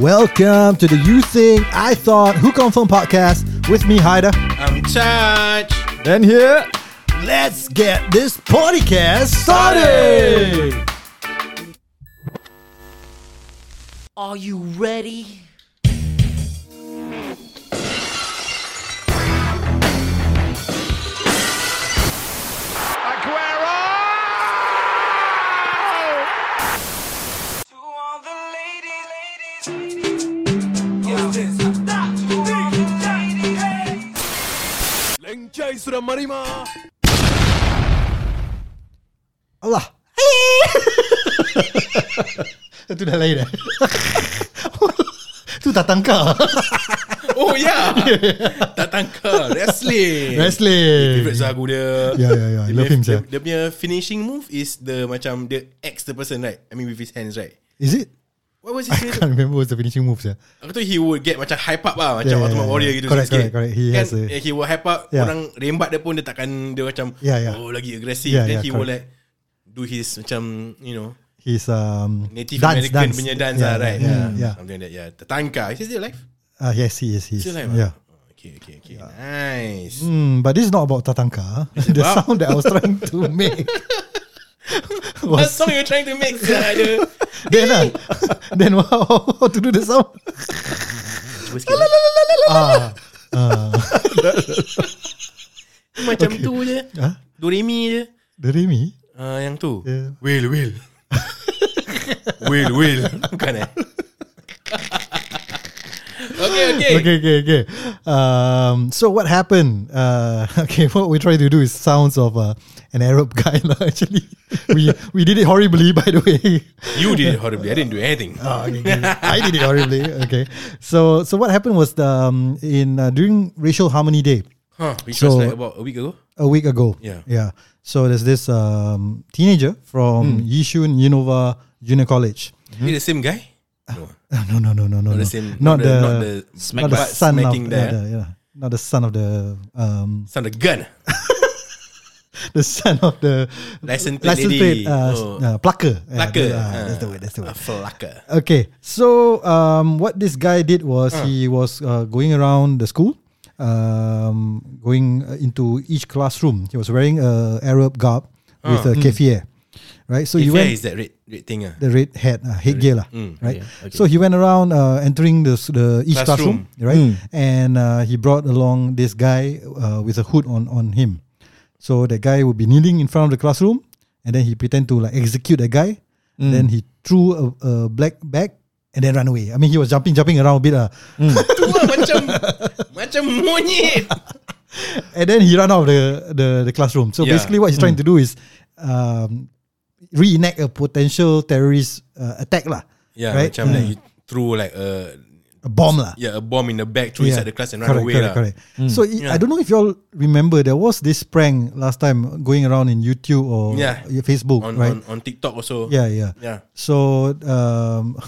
Welcome to the You Think I Thought Who Confirmed podcast with me, Haida. I'm charged. And here, let's get this podcast started. Are you ready? Ladies. Allah. Itu dah lain eh? Itu tak tangkap. Oh ya. tak tangka. Wrestling. Wrestling. Favorite lagu dia. Ya, ya, ya. I Dia love him. Dia, dia punya finishing move is the macam the X the person right. I mean with his hands right. Is it? What was his I can't remember what's the finishing moves. Yeah. Aku tu he would get macam hype up lah Macam Yeah, Ultimate yeah, Warrior yeah. gitu Correct, sikit. correct, correct. He kan, has a- eh, He will hype up Yeah. Orang rembat dia pun Dia takkan Dia macam Yeah, yeah. Oh lagi agresif Yeah, Then yeah, he will correct. like Do his macam You know His um, Native dance, American dance. punya dance yeah, lah right Yeah, yeah. Something like that yeah Tatanka Is he still alive? Uh, yes, he is. He is. Still alive Yeah. ah? Oh, Okay okay okay Nice Hmm, but this is not about Tatanka. the about? sound that I was trying to make What song you trying to make? then uh, then how, how to do the sound? Cuba sikit ah, uh, Macam tu je huh? Do re mi je The Remy? Ah, Yang tu Yeah. Will Will Will Will Bukan eh Okay okay Okay, okay, okay. Um, so what happened? Uh, okay, what we're trying to do is sounds of uh, an Arab guy. Actually, we we did it horribly, by the way. You did it horribly I didn't do anything Oh, okay, okay. I did it horribly. Okay, so so what happened was the, um, in uh, during Racial Harmony Day Huh, which So- was like about a week ago. a week ago. Yeah. yeah. So there's this um, teenager from Yishun Unova Junior College. It the same guy? No. No, no, no, no, no, Not the same. Not, the, not the not the son of the, yeah, not the son of the um, Son of the gun. The son of the License plate license plate uh, Oh. uh, plucker. Yeah, Plucker. that- uh, Ah. that's the word. That's the word. flacker. Okay, so um, what this guy did was Ah. he was uh, going around the school, um, going uh, into each classroom. He was wearing a Arab garb with a kefir, right? So he went is that red, red thing ah. the red hat, uh, headgear, lah, Mm, right? yeah, okay. So he went around uh, entering the the each classroom, Classroom. right? And uh, he brought along this guy uh, with a hood on on him. So the guy would be kneeling in front of the classroom, and then he pretend to like execute the guy. Then he threw a, a black bag and then run away. I mean, he was jumping, jumping around a bit, uh, Tu lah macam macam monyet. and then he ran out of the the, the classroom. So Yeah. basically, what he's trying to do is um, reenact a potential terrorist uh, attack, lah. Yeah, Right? macam like Mm. you threw like a A bomb, lah. yeah a bomb in the bag through inside the class and run correct, away correct, lah. correct. So i- Yeah. I don't know if you all remember there was this prank last time going around in YouTube or Yeah. Facebook, On, right? on on TikTok also. yeah, yeah. Yeah. So um,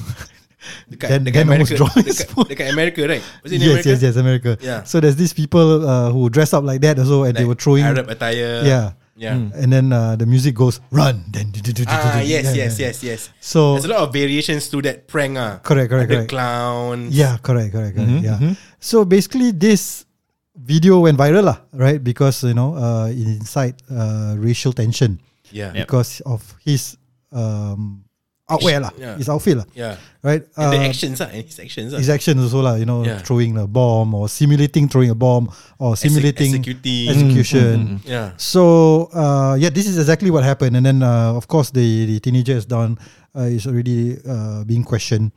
Dekat, Dan- dekat almost America, dekat, dekat America, right? Was it in yes, America? yes, yes, America. Yeah. So there's these people uh, who dress up like that also, and they Like were throwing. Arab attire. Yeah. Yeah. And then uh, the music goes run. Then Ah, yes, yeah, yes, yeah. yes, yes. So There's a lot of variations to that prank. Ah, Correct, correct, Ada correct. clowns. Yeah, correct, correct, correct. Yeah. So basically, this video went viral, lah, right? Because you know, uh, it incite uh, racial tension Yeah. because of his um, outwear, lah, Yeah. his outfit, lah, Yeah. right? And the Uh, actions, ah, and his actions, ah. his actions also, lah, you know, Yeah. throwing a bomb or simulating throwing a bomb or simulating executing. execution. Yeah. So uh, yeah, this is exactly what happened, and then uh, of course the the teenager is done uh, is already uh, being questioned,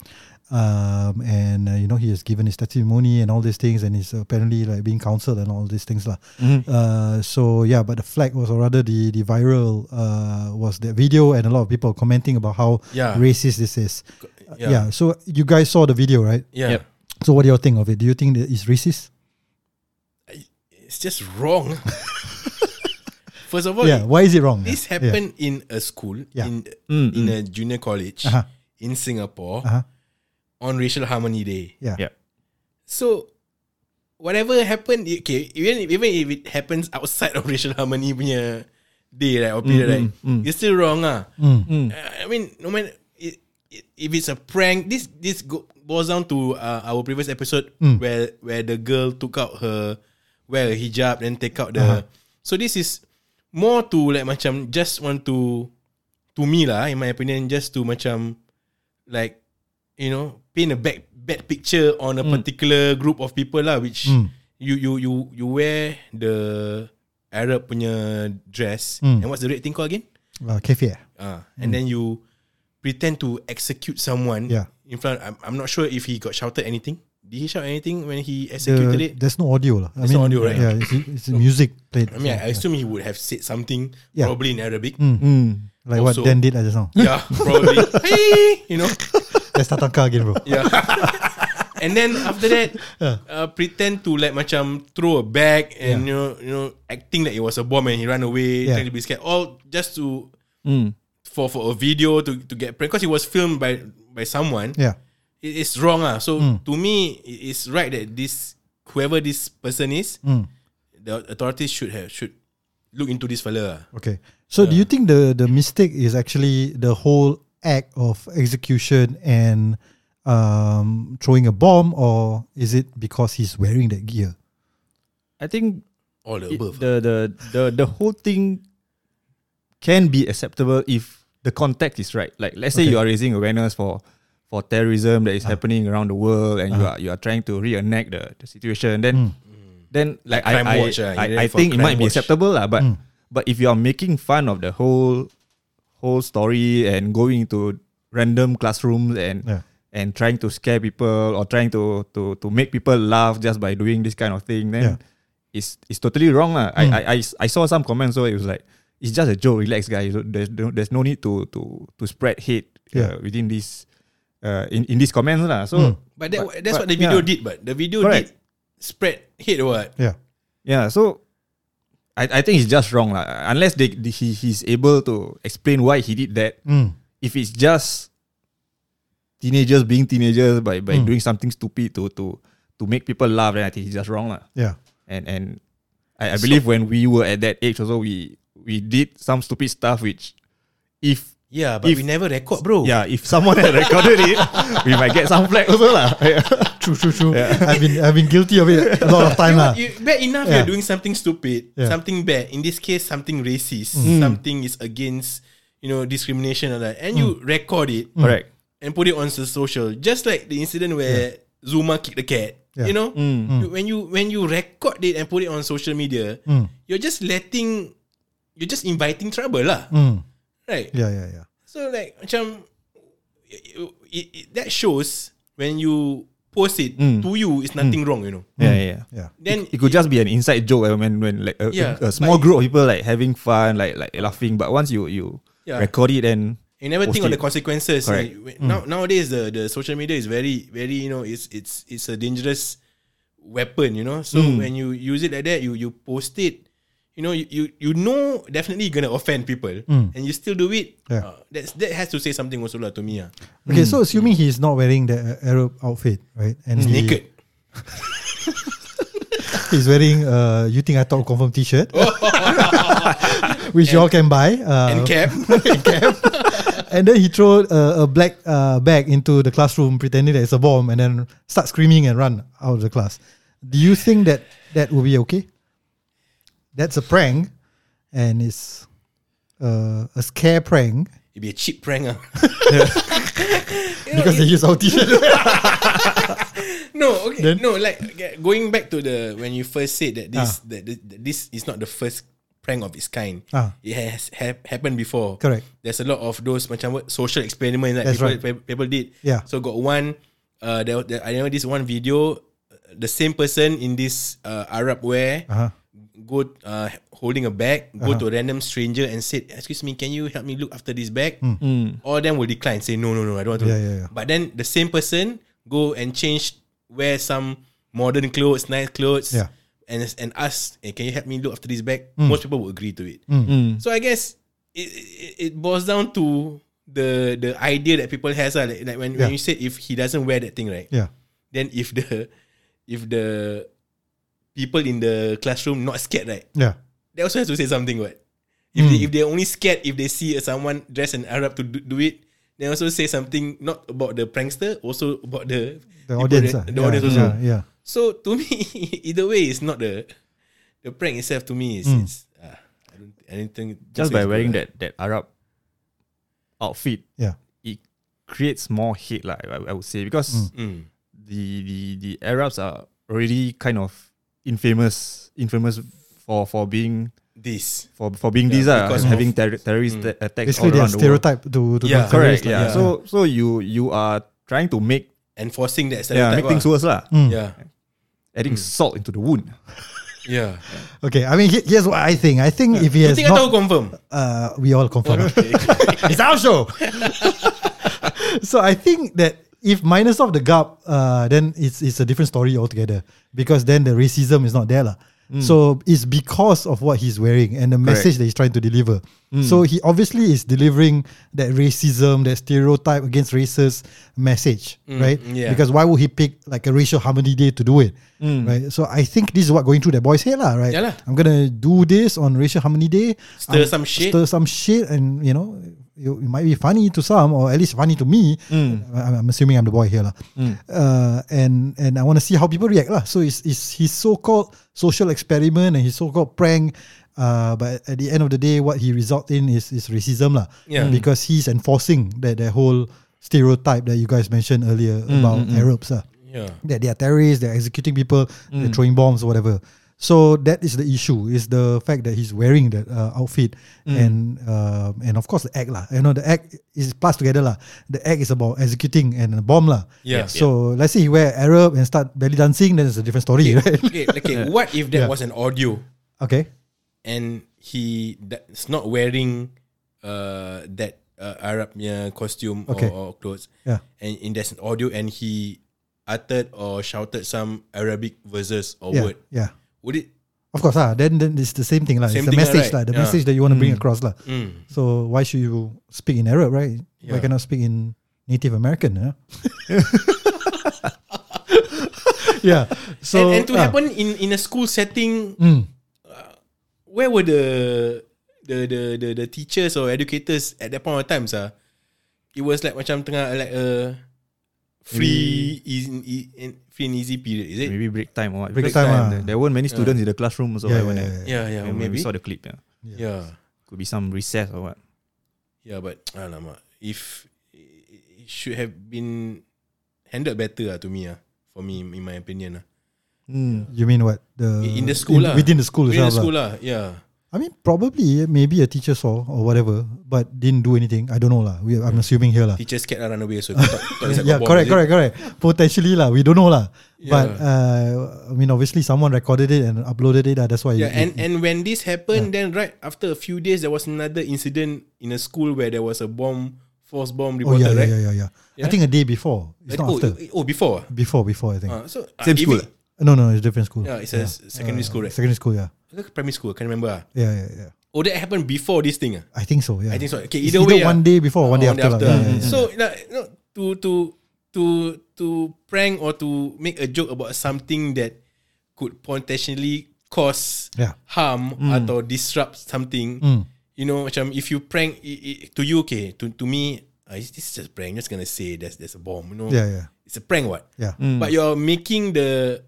um, and uh, you know he has given his testimony and all these things, and he's apparently like being counseled and all these things lah. Uh, so yeah, but the flag was, or rather the the viral uh, was the video, and a lot of people commenting about how Yeah. racist this is. Yeah. yeah. So you guys saw the video, right? Yeah. Yep. So what do you think of it? Do you think that it's racist? It's just wrong. First of all, yeah. Why is it wrong? this Yeah. happened in a school, Yeah. in Mm, in a junior college Uh-huh. in Singapore Uh-huh. On Racial Harmony Day. Yeah. Yeah. So whatever happened, okay, even even if it happens outside of Racial Harmony punya day right or period right, it's still wrong ah. Mm. Uh, I mean, no matter it, i- if it's a prank, this this go, boils down to uh, our previous episode Hmm. where where the girl took out her wear a hijab then take out the. Uh-huh. So this is more to like macam just want to to me lah in my opinion just to macam like you know paint a bad bad picture on a particular group of people lah which Hmm. you you you you wear the Arab punya dress Hmm. and what's the red thing called again? Uh, kafir. Ah, and then you pretend to execute someone Yeah. in front. I'm, I'm not sure if he got shouted anything. Did he shout anything when he executed The, it? there's no audio lah. I There's mean, no audio, right? Yeah, it's, it's music played. I mean, I yeah. assume he would have said something Yeah. probably in Arabic. Mm. like also- what Dan did I just now. Yeah, probably. hey, you know. Let's start Tanka again, bro. Yeah. and then after that, uh, pretend to like macam throw a bag and you know you know acting like it was a bomb and he ran away, Yeah. trying to be scared, all just to Mm. for for a video to to get pranked because it was filmed by by someone. Yeah. it is wrong ah. So Hmm. to me, it is right that this whoever this person is, Mm. the authorities should have should look into this fella. ah. Okay. So do you think the the mistake is actually the whole act of execution and um, throwing a bomb, or is it because he's wearing that gear? I think All the it- above. the, the the the whole thing can be acceptable if the context is right. Like let's say Okay. you are raising awareness for for terrorism that is happening around the world and you Uh-huh. are you are trying to reenact the, the situation, then then like, Like I I, watch, ah. I, You're I think it crime might be acceptable lah. But Mm. but if you are making fun of the whole whole story and going to random classrooms and Yeah. and trying to scare people or trying to to to make people laugh just by doing this kind of thing, then Yeah. it's it's totally wrong lah. Mm. I, I I I saw some comments so it was like it's just a joke, relax guys. There's no, there's no need to to to spread hate Yeah. uh, within this uh, in in these comments lah. So Mm. but that, but- that's but, what the video yeah. did. But the video Correct. did spread hate what? Yeah. yeah, so I I think it's just wrong lah. Unless they, they- he he's able to explain why he did that. Mm. If it's just teenagers being teenagers by by Mm. doing something stupid to to to make people laugh, then I think he's just wrong lah. Yeah. and and I, I believe when we were at that age also we we did some stupid stuff which if Yeah, but If- we never record, bro. yeah if someone had recorded it we might get some flag also lah True, true, true. I've been I've been guilty of it a lot of time lah. You, bad enough Yeah. you're doing something stupid, Yeah. something bad. In this case, something racist, Mm. something is against you know discrimination or that, and you record it correct and put it on the social. Just like the incident where Zuma kicked the cat. Yeah. You know, Mm. You- when you when you record it and put it on social media, Mm. you're just letting, you're just inviting trouble lah, Mm. Right? Yeah, yeah, yeah. So like macam it, it, it, that shows when you post it Mm. to you, it's nothing wrong. You know. yeah yeah Yeah. Then it could just be an inside joke when when like a, Yeah, a small but- group of people like having fun like like laughing but once you you Yeah. record it and You never think of it. the consequences. Correct. Like, Now nowadays the the social media is very very you know it's it's it's a dangerous weapon. You know, so when you use it like that, you you post it. You know, you you, you know definitely you're gonna offend people, and you still do it. Yeah. Uh, that's that has to say something also lah to me. Ah, Okay, so assuming he's not wearing the uh, Arab outfit, right? And he's he- naked. He's wearing uh, you think I thought confirm T-shirt, which you all can buy. Uh, and cap. and cap. and then he throw a, a black uh, bag into the classroom, pretending that it's a bomb, and then start screaming and run out of the class. Do you think that that will be okay? That's a prank, and it's uh, a scare prank It'd be a cheap prank. Ah. because they use our T-shirt. No, okay, Then- no. Like okay, going back to the when you first said that this that, this- that this is not the first prank of its kind. Ah. It has ha- happened before. Correct. There's a lot of those macam what social experiments that That's people, right. pe- people did. Yeah. So got one. Uh, there, there, I know this one video. uh, The same person in this uh, Arab wear Uh-huh. Go uh, holding a bag, go to a random stranger and said, "Excuse me, can you help me look after this bag?" All of them will decline, say, "No, no, no, I don't want to." Hmm. Yeah, yeah, yeah. But then the same person go and change, wear some modern clothes, nice clothes, Yeah. and and ask, hey, "Can you help me look after this bag?" Hmm. Most people will agree to it. So I guess it, it, it boils down to the the idea that people has uh, like, like when, Yeah. when you said if he doesn't wear that thing right, yeah. then if the if the people in the classroom not scared right, Yeah. they also have to say something. What if Hmm. they if they're only scared if they see someone dressed in Arab to do, do it, they also say something not about the prankster, also about the The audience, that- ah. the yeah, audience also. yeah, yeah. So to me, either way, it's not the the prank itself. To me, is Mm. it's uh, I don't I don't think Just by wearing uh. that that Arab outfit, Yeah. it creates more hate, like I, I would say, because Mm. the the the Arabs are already kind of infamous infamous for for being this. for for being Yeah, these are because having ter- terrorist Mm. attacks Basically, all they're around the world. stereotype to, to Yeah. the Correct. terrorists, Yeah. So so you you are trying to make Enforcing that stereotype yeah make things ah. worse lah. Mm. Yeah, Adding salt into the wound. yeah. Okay, I mean, here's what I think. I think if he You has think I tahu not, confirm? uh, we all confirm. it's our show. so I think that if minus off the gap, uh, then it's it's a different story altogether because then the racism is not there lah. So it's because of what he's wearing and the message that he's trying to deliver. So he obviously is delivering that racism, that stereotype against races message, right? yeah. Because why would he pick like a racial harmony day to do it, right? So I think this is what going through that boy's head lah, right? Yeah lah. I'm gonna do this on racial harmony day, Stir um, some shit. stir some shit, and you know, you, it might be funny to some, or at least funny to me. Mm. I'm, I'm assuming I'm the boy here, lah. Mm. Uh, and and I want to see how people react, lah. So it's, it's his so-called social experiment and his so-called prank. Uh, but at the end of the day, what he result in is is racism, lah. Yeah. Mm. Because he's enforcing that that whole stereotype that you guys mentioned earlier about Arabs, lah Yeah. that they are terrorists, they're executing people, they're throwing bombs or whatever. So that is the issue. Is the fact that he's wearing that uh, outfit and uh, and of course the act lah. You know the act is plus together lah. The act is about executing and a bomb lah. Yeah. So let's say he wear Arab and start belly dancing, then it's a different story, right? Okay, okay. What if that Yeah. was an audio okay. and he that's not wearing uh that uh, Arab punya costume Okay. or, or clothes, Yeah. and in there's an audio and he uttered or shouted some Arabic verses or Yeah. word, Yeah. Would it? Of course lah. Then then it's the same thing lah. It's Same the thing lah, message right? lah. The Yeah. message that you want to bring across lah. Mm. So why should you speak in Arab, right? Why Yeah. cannot speak in Native American? Yeah. yeah. So and, and to ah, happen in in a school setting, mm, where were the the the the, the teachers or educators at that point of time, sir? It was like macam tengah like a free easy, e- free and easy period, is it? Maybe break time or what. Break time, ah. There, there weren't many students in the classroom so Yeah, yeah, I- yeah, Yeah, yeah, when we maybe. saw the clip. Yeah. Yeah. Could be some recess or what. Yeah, but alamak, if it should have been handled better lah to me ah, for me in my opinion lah. you mean what the In the school lah. within the school Within itself the school lah. lah, yeah. I mean, probably maybe a teacher saw or whatever, but didn't do anything. I don't know lah. We, I'm assuming here lah. Teacher scared lah run away so thought, thought it's like a yeah, correct, is it? correct, correct. Potentially lah, we don't know lah. But Yeah. uh, I mean, obviously someone recorded it and uploaded it. lah. That's why. Yeah, it- and it- and when this happened, then right after a few days, there was another incident in a school where there was a bomb, false bomb oh reported, yeah, yeah, right? yeah, yeah, yeah, I Yeah? think a day before. It's Like, not oh, after. oh, before. Before, before I think. Ah, so Same if school it- no, no, it's different school. Yeah, it's a secondary school, right? Secondary school, yeah, Ke Primary school, I can't remember. ah. yeah, yeah, yeah. Oh, that happened before this thing. ah. I think so. Yeah, I think so. Okay, It's either way, one ah. day before, one day Oh, after. lah. Yeah, yeah, yeah. So like, you know, to to to to prank or to make a joke about something that could potentially cause Yeah. harm atau disrupt something. Mm. You know, macam if you prank to you, okay, to to me, uh, this is just prank. Just gonna say there's there's a bomb. You know, yeah, yeah, it's a prank. What? yeah. But you're making the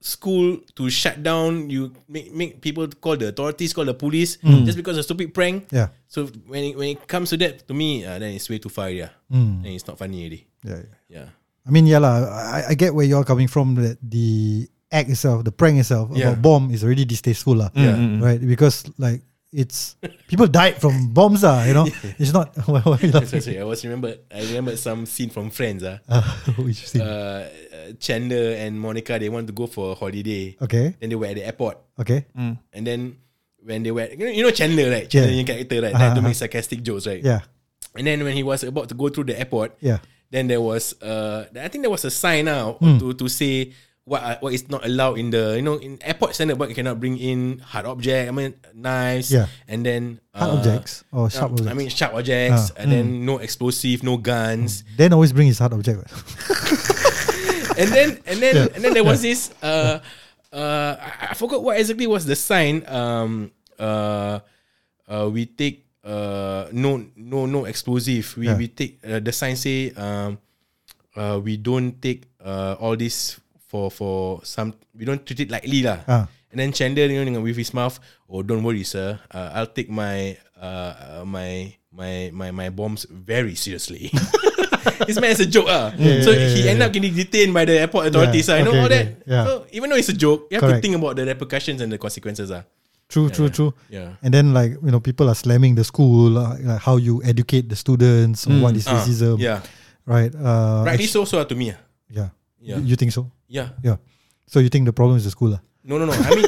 school to shut down. You make make people call the authorities, call the police, just because of stupid prank. Yeah. So when it, when it comes to that, to me, uh, then it's way too far. Yeah, Mm. then it's not funny already. yeah, yeah. Yeah, I mean, yeah, lah. I, I get where you're coming from. That the act itself, the prank itself Yeah. about bomb is already distasteful, lah. Yeah. Right? Because like it's people died from bombs, ah. You know, it's not. why, why sorry, sorry, I was remember. I remember some scene from Friends. Ah, Uh, which scene? uh, Chandler and Monica they want to go for a holiday. okay, Then they were at the airport, okay, and then when they were, you know, you know Chandler, right? Chandler Yeah. yeah. character, right? Like to Uh-huh. make sarcastic jokes, right? yeah, And then when he was about to go through the airport, yeah, then there was uh I think there was a sign now Hmm. to to say what are- what is not allowed in the you know in airport standard but you cannot bring in hard object I mean knives Yeah. and then Hard uh, objects or sharp um, objects. I mean sharp objects Ah, and then no explosive no guns then always bring his hard object. and then and then and then there was this uh uh I, I forgot what exactly was the sign um uh uh we take uh, no no no explosive. We Yeah. we take uh, the sign say um, uh, we don't take uh, all this for for some. We don't treat it lightly lah. Ah. And then Chandler, you know, with his mouth, oh don't worry sir, uh, I'll take my uh, uh, my my my my bombs very seriously. it's meant as a joke ah. so yeah, he yeah, ended up getting detained by the airport authorities. Yeah, ah. You know okay, all that. yeah. So even though it's a joke, you have Correct. to think about the repercussions and the consequences ah. True, true, true. Yeah. And then like you know, people are slamming the school, uh, like how you educate the students, on what is Ah, racism, yeah. right? Uh, Rightly so, so to me ah. Yeah. Yeah. You, you think so? Yeah. Yeah. So you think the problem is the school? lah? No, no, no. I mean,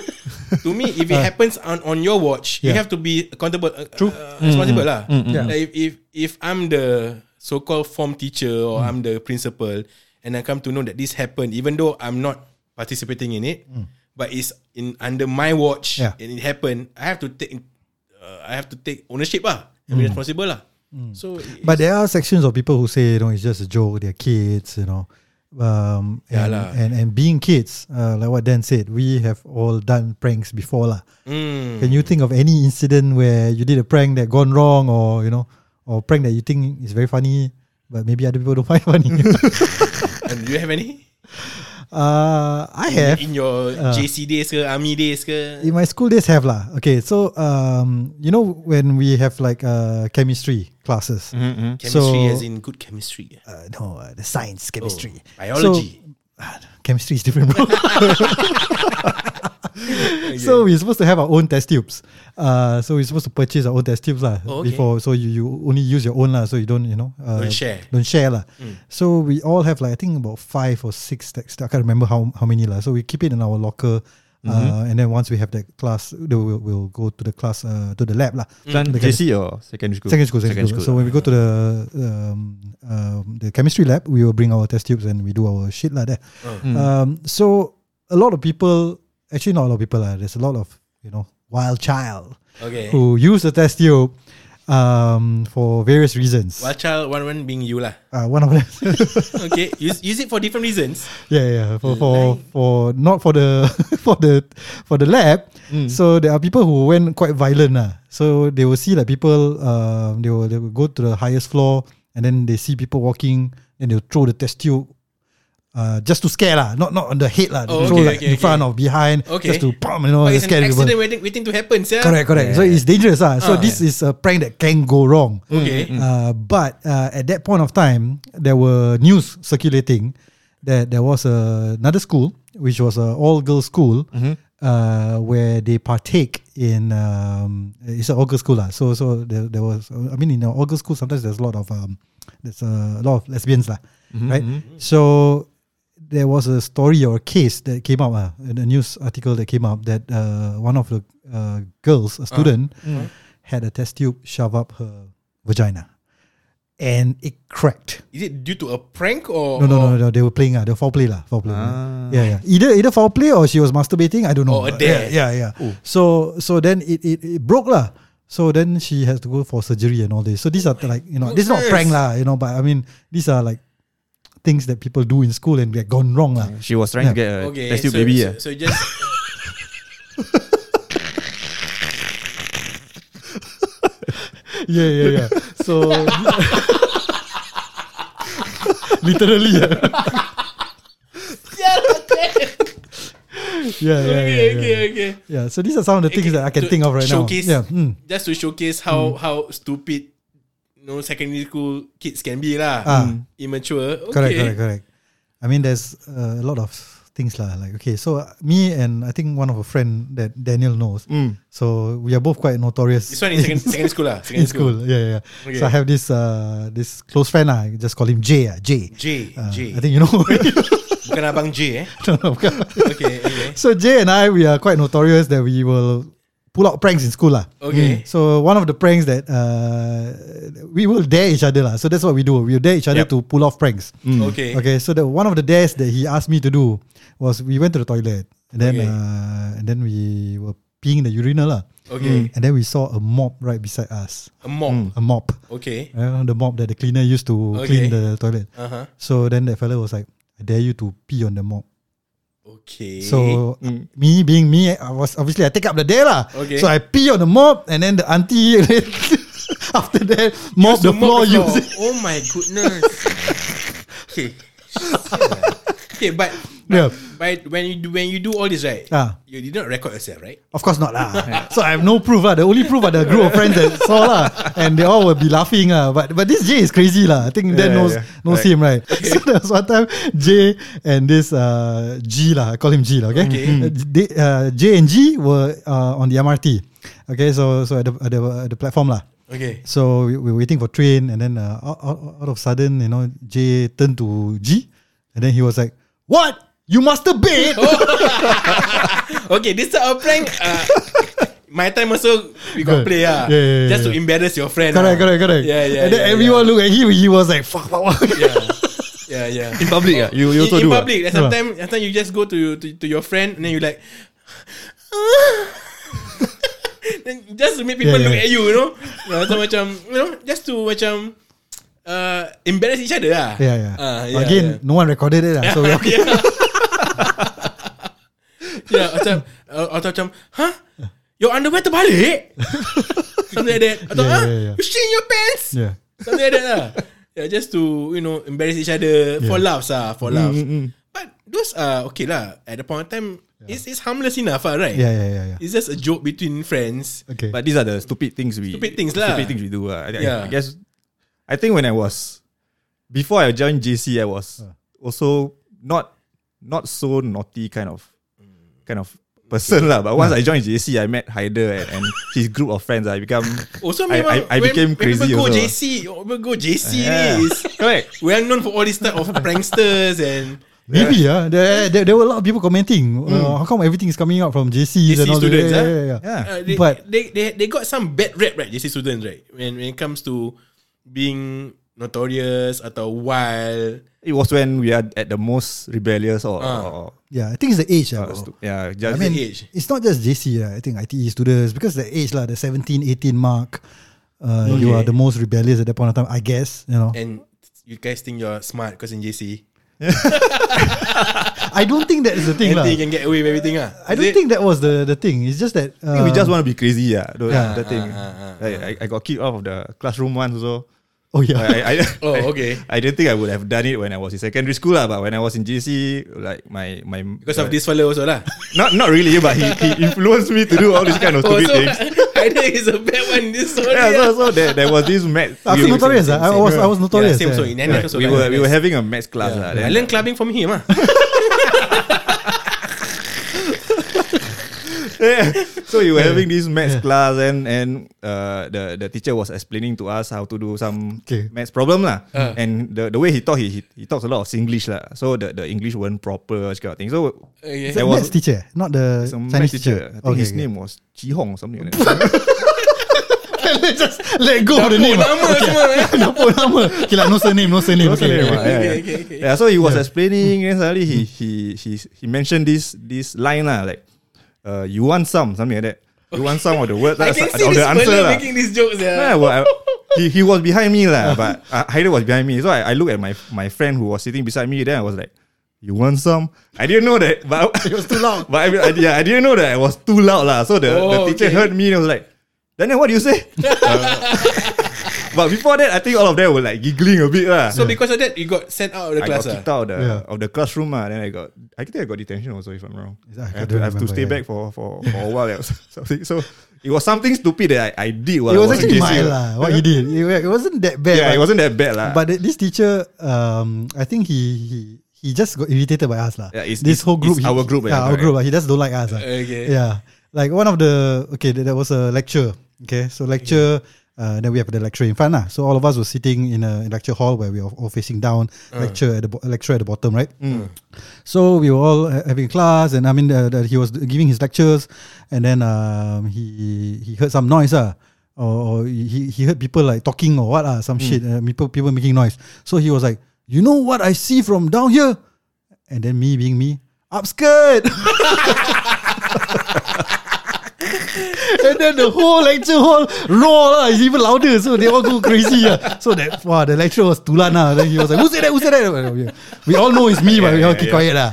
to me, if it happens on, on your watch, you Uh. Have to be accountable, uh, True. uh, responsible lah. Yeah. Like if, if if I'm the so-called form teacher or Mm. I'm the principal, and I come to know that this happened, even though I'm not participating in it, but it's in under my watch Mm. Yeah. and it happened, I have to take, uh, I have to take ownership lah, and be responsible lah. So, Mm. But there are sections of people who say, you know, it's just a joke. They're kids, you know. Um, Yeah and, lah. and and being kids, uh, like what Dan said, we have all done pranks before, lah. mm, Can you think of any incident where you did a prank that gone wrong, or you know, or prank that you think is very funny, but maybe other people don't find funny? and do you have any uh, I have. in your Uh. JC days ke, army days ke? In my school days have lah. Okay, so um, you know when we have like uh, chemistry classes. Chemistry So- as in good chemistry. Uh, no, uh, the science chemistry. Oh, biology. So, ah, chemistry is different, bro. So we're supposed to have our own test tubes. Uh, so we're supposed to purchase our own test tubes lah Oh, okay. before. So you, you only use your own lah. So you don't you know uh, Don't share. Don't share lah. So we all have like I think about five or six texts. I can't remember how how many lah. So we keep it in our locker. Uh, and then once we have that class, we'll, we'll go to the class uh, to the lab lah. Done The JC or secondary school? Secondary school, secondary school. So when we go to the um, um, the chemistry lab, we will bring our test tubes and we do our shit like that. Um, so a lot of people, actually not a lot of people, uh, there's a lot of you know wild child Okay. who use the test tube um, for various reasons. Wild child, one one being you lah. Uh, one of them, Okay, use use it for different reasons. yeah, yeah, for for for not for the for the for the lab. So there are people who went quite violent, uh. So they will see like people, um, they will they will go to the highest floor and then they see people walking and they'll throw the test tube. Uh, just to scare lah, not not on the head lah. They Oh, throw okay, like okay, in front okay. or behind, Okay. just to pump, you know, But it's scare an accident waiting, waiting to happen, sir. Correct, correct. So it's dangerous, ah. So Ah. this is a prank that can go wrong. Okay. Uh, but uh, at that point of time, there were news circulating that there was a, another school, which was a all girls school, uh, where they partake in. Um, it's an all girls school, lah. So so there, there was. I mean, in an all girls school, sometimes there's a lot of um, there's a lot of lesbians, lah, right? So there was a story or a case that came up uh, in a news article that came up that uh, one of the uh, girls, a student, had a test tube shoved up her vagina, and it cracked. Is it due to a prank or? No, no, no, or- no. They were playing, uh, they were foul play, lah, foul play. Ah. Yeah, yeah. Either either foul play or she was masturbating. I don't know. Or a dare. Yeah, yeah. yeah. So so then it, it it broke lah. So then she has to go for surgery and all this. So these are like you know this is not prank lah, you know. But I mean these are like things that people do in school and get gone wrong lah. She was trying to get a Okay, test tube so, baby. so, yeah. so just Yeah, yeah, yeah. So literally, yeah. yeah, yeah, yeah, okay, yeah, okay, okay. Yeah, so these are some of the things Okay, that I can think of right showcase- now. Yeah, mm. Just to showcase how how stupid, know, secondary school kids can be lah. Ah. Mm. Immature. Okay. correct, correct, correct. I mean, there's uh, a lot of things lah. Like, okay, so uh, me and I think one of a friend that Daniel knows. So we are both quite notorious. This one in second, secondary school lah. in Secondary school. Yeah, yeah. yeah. Okay. So I have this uh this close friend lah. I just call him J. Ah, J. J, Uh, J. I think you know. Bukan abang J eh. no, no, bukan. Okay, okay. so Jay and I, we are quite notorious that we will pull out pranks in school lah. Okay. So one of the pranks that uh, we will dare each other lah. So that's what we do. We will dare each other Yep. to pull off pranks. Okay. Okay. So the one of the dares that he asked me to do was we went to the toilet and then Okay. uh, and then we were peeing in the urinal lah. Okay. And then we saw a mop right beside us. A mop. A mop. Okay. Uh, the mop that the cleaner used to Okay. clean the toilet. Uh huh. So then that fella was like, I dare you to pee on the mop. Okay. So me being me, I was obviously I take up the dare lah. Okay. So I pee on the mop and then the auntie After that, mop To the floor. mop the Use it. Oh my goodness. okay. okay, but Yeah. but when you do when you do all this right, Ah. you did not record yourself, right? Of course not lah. so I have no proof lah. The only proof are the group of friends that saw lah, and they all will be laughing lah. But but this Jay is crazy lah. I think Dan Yeah, knows yeah. knows Right. him right. So there was one time Jay and this uh, G lah. I call him G lah. Okay. Okay. Uh, they, uh, Jay and G were uh, on the MRT. Okay. So so at the at the, at the platform lah. Okay. So we, we were waiting for train, and then uh, out, out, out of sudden, you know, Jay turned to G, and then he was like, "What? You masturbate?" Okay, this type of prank. Uh, my time also we got play ah. Yeah, yeah, yeah, Just to embarrass your friend. correct, ah. correct, correct. Yeah, yeah. And then yeah, everyone yeah. looked at him. He was like, "Fuck, fuck, fuck." Yeah. Yeah, yeah. In public, ah, you, you in, also in do. ah? public. Like sometimes, sometimes you just go to, to to your friend and then you like, then just to make people Yeah, look yeah. at you, you know. Uh, so macam, you know, just to macam uh, embarrass each other lah. Yeah, yeah. Uh, yeah Again, yeah. no one recorded it. lah. so we okay. yeah. yeah, macam, uh, atau macam, huh? Your underwear terbalik? Something like that. Atau, Yeah, huh? yeah, yeah. You shit in your pants? yeah. Something like that lah. Yeah, just to, you know, embarrass each other for laughs ah, for laughs. But those are okay lah. At the point of time, it's, it's harmless enough ah, right? Yeah, yeah, yeah, yeah. It's just a joke between friends. Okay. But these are the stupid things we Stupid things lah. Stupid things we do. Uh. I, I- Yeah. I guess I think when I was before I joined JC, I was also not not so naughty kind of kind of person lah. But once I joined JC, I met Haider and, and his group of friends. I become Also, I- I- I when, became when crazy people go also. JC, people go JC Yeah. ni is correct. we are known for all this type of pranksters and Maybe yeah, there, there there were a lot of people commenting. Uh, how come everything is coming out from JC JC and all that? students, Yeah, ah? yeah, yeah. Yeah. uh, they, But- they, they they got some bad rap right JC students right when when it comes to being notorious atau wild. It was when we are at the most rebellious or, Ah. or Yeah, I think it's the age. stu- yeah, I just mean, age. it's not just JC. lah. I think ITE students because the age lah, the 17, 18 mark. Uh, You Okay. are the most rebellious at that point of time, I guess. You know, And you guys think you're smart because in JC. I don't think that is the thing, lah. Anything you can get away with everything ah. I don't think that was the the thing. It's just that I think we uh, just want to be crazy, yeah. The, Yeah. the thing. Ah, ah, I, I, I got kicked out of the classroom once, so Oh yeah, I, I, Oh, I- okay. I didn't think I would have done it when I was in secondary school, lah. But when I was in GC, like my my Because of this fellow also lah. not not really, but he, he influenced me to do all these kind of Oh, stupid so things. either is a bad one. This story. Yeah, so so there, there was this math. I was notorious. same, ah. I same, was I was notorious. yeah, same so yeah. in NS also we lah, were we were having a maths class, lah. I then- learned clubbing from him ah. So we were having this maths class and and uh, the the teacher was explaining to us how to do some Okay. maths problem lah. Uh. And the the way he talk, he, he he talks a lot of Singlish lah. So the the English weren't proper, kind of thing. So Okay. Is that There was- maths teacher, not the some Chinese maths teacher, I think his okay. name was Chi Hong or something like that. Just let go of the name. Nama semua eh. Nama nama. Okay lah, no surname, no surname. No okay. surname, ah, yeah, Okay, yeah. okay, okay. Yeah, so he was explaining, and suddenly he he he he mentioned this this line lah, like, uh, you want some something like that. You want some of the words, I can see this the answer lah. making these jokes Yeah, yeah. well, I, he he was behind me lah, but uh, Haider was behind me. So I, I looked at my my friend who was sitting beside me. Then I was like, "You want some?" I didn't know that, but it was too loud. But I, I, yeah, I didn't know that I was too loud lah. So the, Oh, the teacher okay. heard me and was like, "Daniel, what do you say?" Uh, but before that, I think all of them were like giggling a bit lah. So because of that, you got sent out of the I class got ah. kicked out of the Yeah. of the classroom ah. Then I got I think I got detention also if I'm wrong. I I have to, I have to stay yeah. back for for, for a while. something. So it was something stupid that I, I did while It I was was in actually JC mild lah. lah. What he did, it, it wasn't that bad. Yeah, but, it wasn't that bad lah. But th- this teacher, um, I think he he he just got irritated by us lah. Yeah, it's- this it's- whole group, it's he- our group, yeah, yeah, our correct. group. lah. He just don't like us. lah. Okay. Yeah, like one of the okay, there there was a lecture. Okay, so lecture. Uh, then we have the lecture in front lah. So all of us were sitting in a lecture hall where we were all facing down. Lecture at the bo- lecturer at the bottom, right? So we were all ha- having class, and I mean, uh, that he was giving his lectures, and then um, he he heard some noise, ah, or, or he he heard people like talking or what, ah, some shit, uh, people people making noise. So he was like, "You know what I see from down here?" And then me being me, upskirt. and then the whole lecture hall roar lah. Even louder, so they all go crazy. lah. So that wow, the lecturer was tulan lah. Then he was like, "Who said that? Who said that?" We all know it's me, but we all keep quiet lah.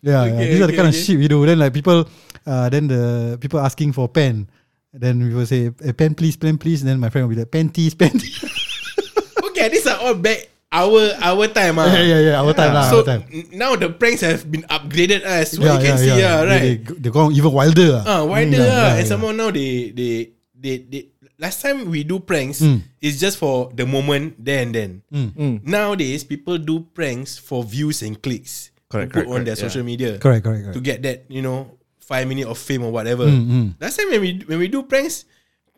Yeah, yeah. Okay, these are the okay, kind of shit we do. Then like people, uh, then the people asking for pen. Then we will say, pen please, pen please. And then my friend will be like, panties, panties. Okay, these are all back our our time. ah. yeah, yeah, yeah. Our time lah. So our time. n- now the pranks have been upgraded as what you can see, yeah, right? They, they go even wilder. Ah, wider Mm, yeah, lah. yeah, And yeah. somehow now they they they they last time we do pranks Mm. it's just for the moment there and then. Nowadays people do pranks for views and clicks. Correct, to put correct, on their correct, social media. Correct, correct, correct. To get that, you know, five minute of fame or whatever. Mm, Last time when we when we do pranks,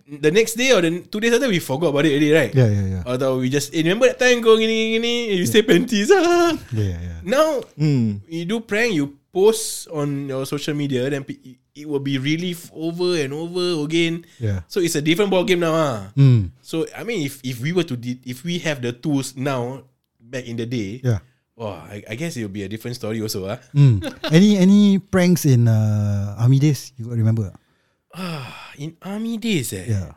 the next day or the two days after we forgot about it already, right? Yeah, yeah, yeah. Atau we just eh, remember that time go gini gini you say panties ah. Yeah, yeah, yeah. Now Hmm. you do prank, you post on your social media, then it will be relief over and over again. Yeah. So it's a different ball game now. Ah. Mm, So I mean, if if we were to di- if we have the tools now, back in the day, yeah. oh, I, I guess it will be a different story also. Ah, Mm. any any pranks in uh, army days you remember? in army days, eh. Yeah.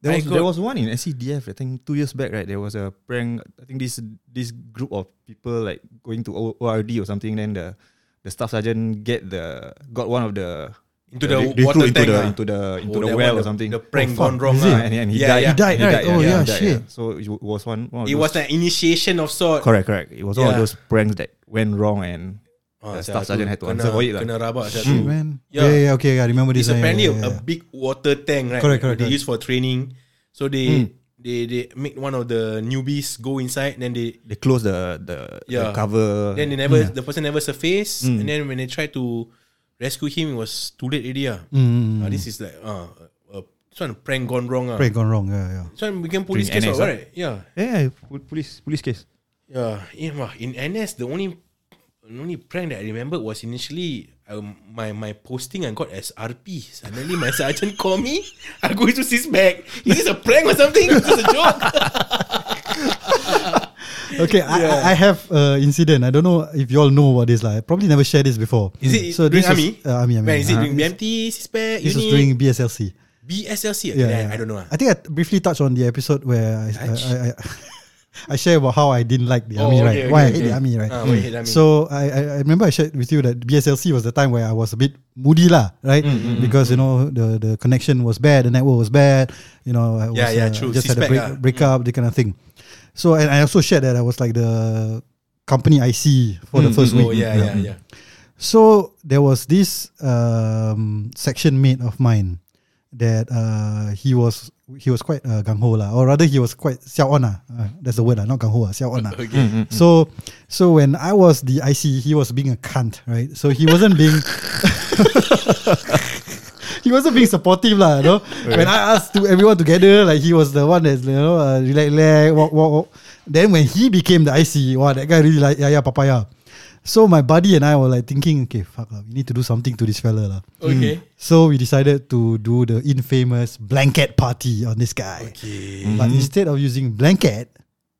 There I was, got- there was one in SCDF. I think two years back, right? There was a prank. I think this this group of people like going to ORD or something. Then the the staff sergeant get the got one of the Into the they water into tank, the ah. into the into Oh, the well one, or the- something. The prank Oh, gone wrong. Ah. and, and he Yeah, died. yeah. He died, right? Oh, yeah, shit. So it was one. one It those, was an initiation of sort. correct, correct. It was one of Yeah. those pranks that went wrong and Ah, staff sergeant had to kena, answer for it. lah. Kena rabak sia Shit, tu. man. Yeah. Yeah, yeah, yeah, okay, I remember this. It's one, apparently yeah, a, yeah, a yeah. big water tank, right? Correct, correct, They correct. use for training. So they they they make one of the newbies go inside, then they They closed the the, Yeah. the cover. then they never the person never surfaced, Mm. and then when they tried to rescue him, it was too late already. Ah, Mm, Ah, this is like ah, uh, this one prank gone wrong. Ah, prank gone wrong. Yeah, yeah. this one became police During case, NS, or ah? right? Yeah, yeah, pol- police police case. yeah. In, wah, in NS, the only the only prank that I remember was initially um, my my posting I got as RP. Suddenly my sergeant call me. I go into his bag. Is this a prank or something? Is this a joke? Okay, I, I I have uh, incident. I don't know if you all know what this like. I probably never shared this before. Is it so during this was- army? uh, army, army. Is it Uh, during this- BMT, CISPEC, This was during BSLC. BSLC? Yeah, Yeah, yeah. I don't know. ah. I think I briefly touched on the episode where I I, I, I share about how I didn't like the Oh, army, okay, right? okay, Why I okay. hate the army, right? Ah, you hate army? So I, I remember I shared with you that BSLC was the time where I was a bit moody lah, right? Mm, Because you know the the connection was bad, the network was bad. You know, I was, Yeah, yeah, uh, true. Just had a break, lah. break up, the kind of thing. So and I also shared that I was like the company IC for the first week. Oh, yeah, yeah, yeah. So there was this um, section mate of mine that uh, he was he was quite uh, gung ho lah, or rather he was quite xiao on lah. Uh, that's the word lah, not gung ho, xiao on lah. Okay. So so when I was the IC, he was being a cunt, right? So he wasn't being. He wasn't being supportive lah, you know. When I asked to everyone together, like he was the one that's you know uh, relax, relax, walk, walk, walk. Then when he became the IC, wow, that guy really like yeah, yeah, papaya. So my buddy and I were like thinking, okay, fuck, lah, we need to do something to this fella lah. Okay. So we decided to do the infamous blanket party on this guy. Okay. But instead of using blanket,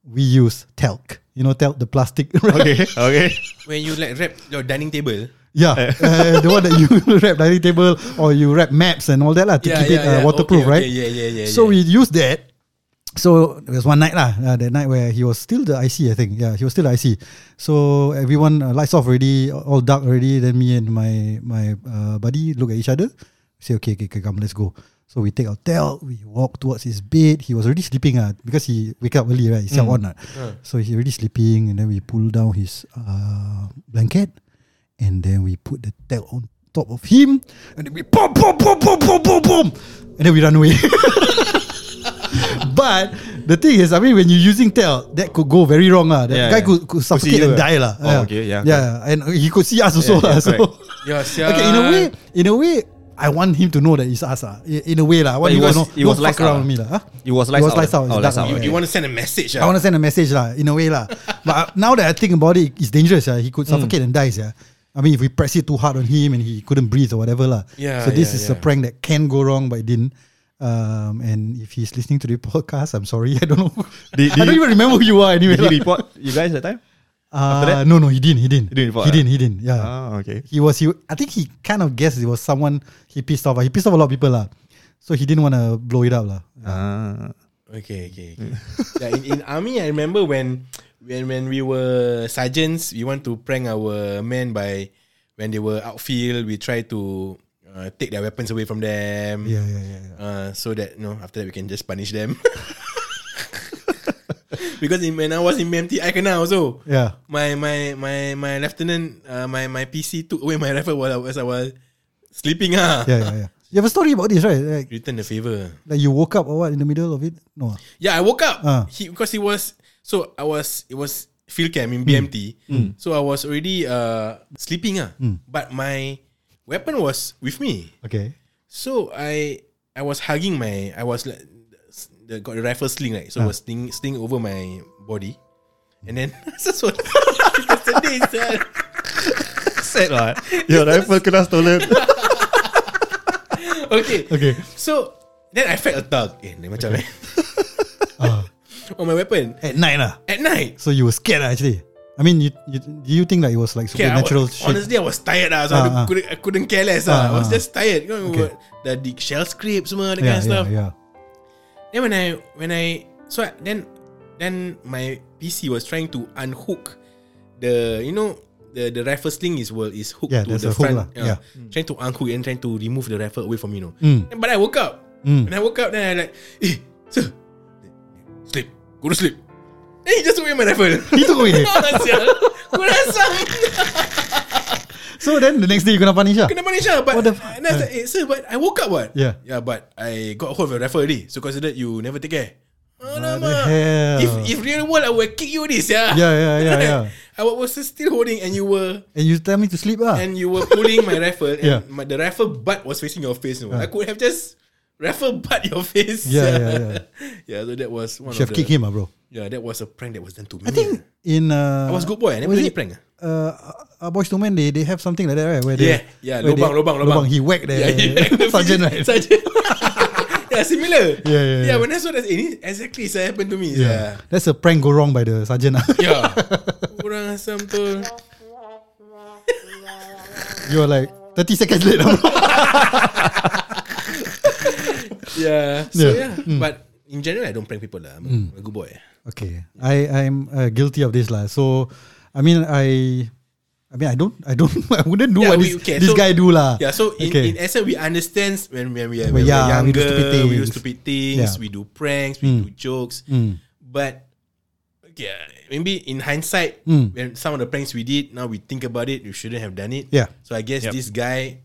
we use talc. You know, talc, the plastic. Okay, okay. When you like wrap your dining table. yeah, uh, the one that you wrap dining table or you wrap maps and all that lah to Yeah, keep it uh, yeah. waterproof, Okay, right? okay, yeah, yeah, yeah, So yeah. we used that. So there was one night lah, uh, that night where he was still the IC, I think. Yeah, he was still the IC. So everyone uh, lights off already, all dark already. Then me and my my uh, buddy look at each other. Say okay, okay, okay, come, let's go. So we take our tel, we walk towards his bed. He was already sleeping uh, because he wake up early, right? He mm. on uh. So he already sleeping, and then we pull down his uh, blanket, and then we put the tel on top of him, and then we boom, boom, boom, boom, boom, boom, boom, and then we run away. but the thing is, I mean, when you're using tel, that could go very wrong. Uh. That Yeah, guy yeah. could, could Could see suffocate you, and uh. die. lah. Oh, okay, yeah, Yeah, and he could see us also. Yeah, lah. yeah, so. Yeah, okay, in a way, in a way, I want him to know that it's us. Uh. In a way, lah. I want it him was- to know, it don't was fuck lights around out, with me. lah. Huh? It was It lights was out. lights out. Oh, It's lights out. You, you want to send a message? I want to send a message lah, in a way lah. but uh, now that I think about it, it's dangerous. Uh. He could suffocate and die. Yeah. I mean, if we press it too hard on him and he couldn't breathe or whatever lah. Yeah, So this yeah, is a prank that can go wrong, but it didn't. Um, and if he's listening to the podcast, I'm sorry. I don't know. Did- I don't did- even remember who you are anyway. Did he report you guys that time? Uh, that? no, no, he didn't. He didn't. He didn't report, He didn't. He didn't. Yeah. Ah, okay. He was. He. I think he kind of guessed it was someone he pissed off. He pissed off a lot of people lah. So he didn't want to blow it up lah. Ah. Okay, okay. okay. yeah, in, in army, I remember when when when we were sergeants, we want to prank our men by when they were outfield. We try to uh, take their weapons away from them. Yeah, yeah, yeah. yeah. Uh, so that you know after that we can just punish them. because in, when I was in BMT, I kena also. Yeah. My my my my lieutenant, uh, my my PC took away my rifle while I was, I was sleeping. Ah, Yeah, yeah, yeah. You have a story about this, right? Like, return the favor. like you woke up or what in the middle of it? No. ah? Yeah, I woke up. Ah. He because he was so I was it was field camp in BMT. So I was already uh sleeping ah. But my weapon was with me. Okay. So I I was hugging my I was like the, got the rifle sling right. So I was sling sling over my body. And then that's what yesterday said. Sad what? Your rifle kena stolen. Okay. Okay. So then I felt a tug. Eh, ni macam eh. Ah. On my weapon At night lah. at night. So you were scared lah, actually. I mean, you, you do you think that it was like Okay, I supernatural was, shit? honestly, I was tired lah. So Ah, I, ah. couldn't, I couldn't care less lah. Ah, I was ah. just tired. You know, Okay. the, the shell script semua, that yeah, kind of stuff. yeah, yeah. Then when I when I so I, then then my PC was trying to unhook the you know the the rifle sling is well is hooked Yeah, to the a hook front. lah, yeah. Trying to unhook and trying to remove the rifle away from me, you know. Mm. But I woke up. Mm. And I woke up then I like, eh, sir, sleep, go to sleep. He just took away my rifle. He took away. Asam. So then the next day you gonna punish lah. Kena punish lah But What the And I was like eh, Sir but I woke up what Yeah. Yeah but I got hold of your rifle already So consider you never take care Alamak hell? If if real world I will kick you this yeah Yeah, yeah, yeah, yeah. I was still holding And you were And you tell me to sleep lah. And you were pulling my rifle And Yeah. my, the rifle butt was facing your face you know. I could have just Rifle butt your face Yeah, yeah, yeah. Yeah so that was one Should of have the kicked him ah, bro. Yeah that was a prank that was done to me I think in uh, I was good boy I never was do any it, prank ah. Uh, uh, boys to men they they have something like that right? Where they, Yeah, yeah, where lubang, they- lubang, lubang. He whacked the Yeah, he whacked the sergeant right. Sergeant. yeah, similar. Yeah, yeah, Yeah, yeah. when I saw that, eh, exactly so happened to me. Yeah. Yeah. That's a prank go wrong by the sergeant. ah. Yeah. Kurang asam tu. you are like 30 seconds late. Ah, bro. Yeah. So Yeah. yeah. But in general, I don't prank people lah. I'm a- a good boy. okay, I I'm uh, guilty of this lah. So, I mean I. I mean, I don't, I don't, I wouldn't do Yeah, what we- this, okay, this so- guy do lah. Yeah, so in, Okay. in essence, we understand when, when we are, Well, when yeah, we're we do younger, stupid we do things. stupid things, Yeah. we do pranks, we Mm. do jokes. Mm. But yeah, maybe in hindsight, Mm. when some of the pranks we did, now we think about it, we shouldn't have done it. Yeah. So I guess Yep. this guy,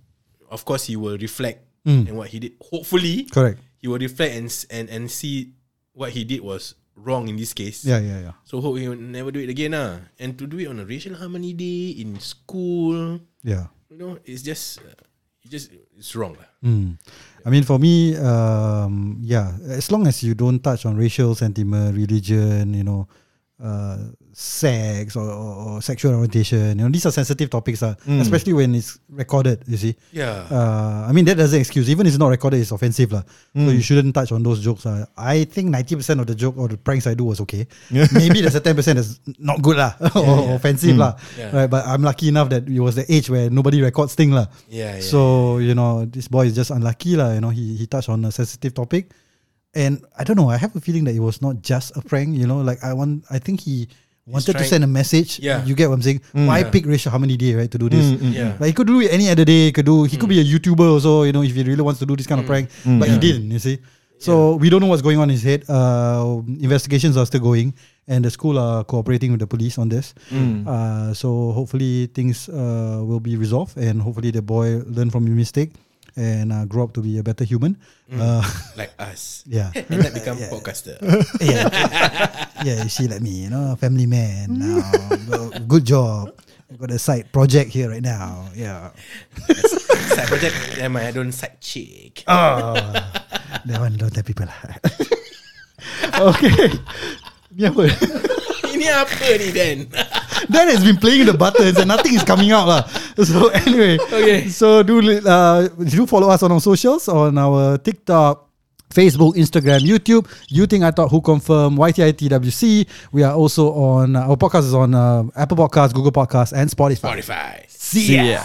of course, he will reflect Mm. and what he did. Hopefully, Correct. he will reflect and and and see what he did was wrong in this case. Yeah, yeah, yeah, So hope he will never do it again, ah. And to do it on a racial harmony day in school, yeah. you know, it's just, uh, it just it's wrong, lah. Mm. I mean, for me, um, yeah, as long as you don't touch on racial sentiment, religion, you know, uh, sex or, or, or sexual orientation, you know, these are sensitive topics, uh, especially when it's recorded. You see, Yeah. uh, I mean that doesn't excuse. Even if it's not recorded, it's offensive, lah. So you shouldn't touch on those jokes. Uh. I think ninety percent of the joke or the pranks I do was okay. Maybe there's a ten percent that's not good, lah, or offensive, lah. Yeah. Right, but I'm lucky enough that it was the age where nobody records things. lah. yeah, yeah. So you know, this boy is just unlucky, lah. You know, he he touched on a sensitive topic, and I don't know. I have a feeling that it was not just a prank. You know, like I want. I think he wanted to trying- send a message. Yeah. you get what I'm saying. Why pick racial harmony day, right, to do this? yeah. Like he could do it any other day. He could do. He could be a YouTuber also. You know, if he really wants to do this kind of prank, but he didn't. You see. So we don't know what's going on in his head. Uh, investigations are still going, and the school are cooperating with the police on this. Uh, so hopefully things uh, will be resolved, and hopefully the boy learn from his mistake and uh, grow up to be a better human. Uh, like us. yeah, And that become podcaster. yeah, yeah. You see, like me, you know, family man. Now, good job. I got a side project here right now. Yeah. side project. Yeah, my I don't side chick. Oh, that one don't tell people. lah. okay. Ni apa? Ini apa ni Dan? Dan has been playing the buttons and nothing is coming out lah. So anyway, Okay. So do uh, do follow us on our socials on our TikTok. Facebook, Instagram, YouTube. You think I thought who confirm YTITWC. We are also on uh, our podcast is on uh, Apple Podcasts, Google Podcasts, and Spotify. Spotify. See ya.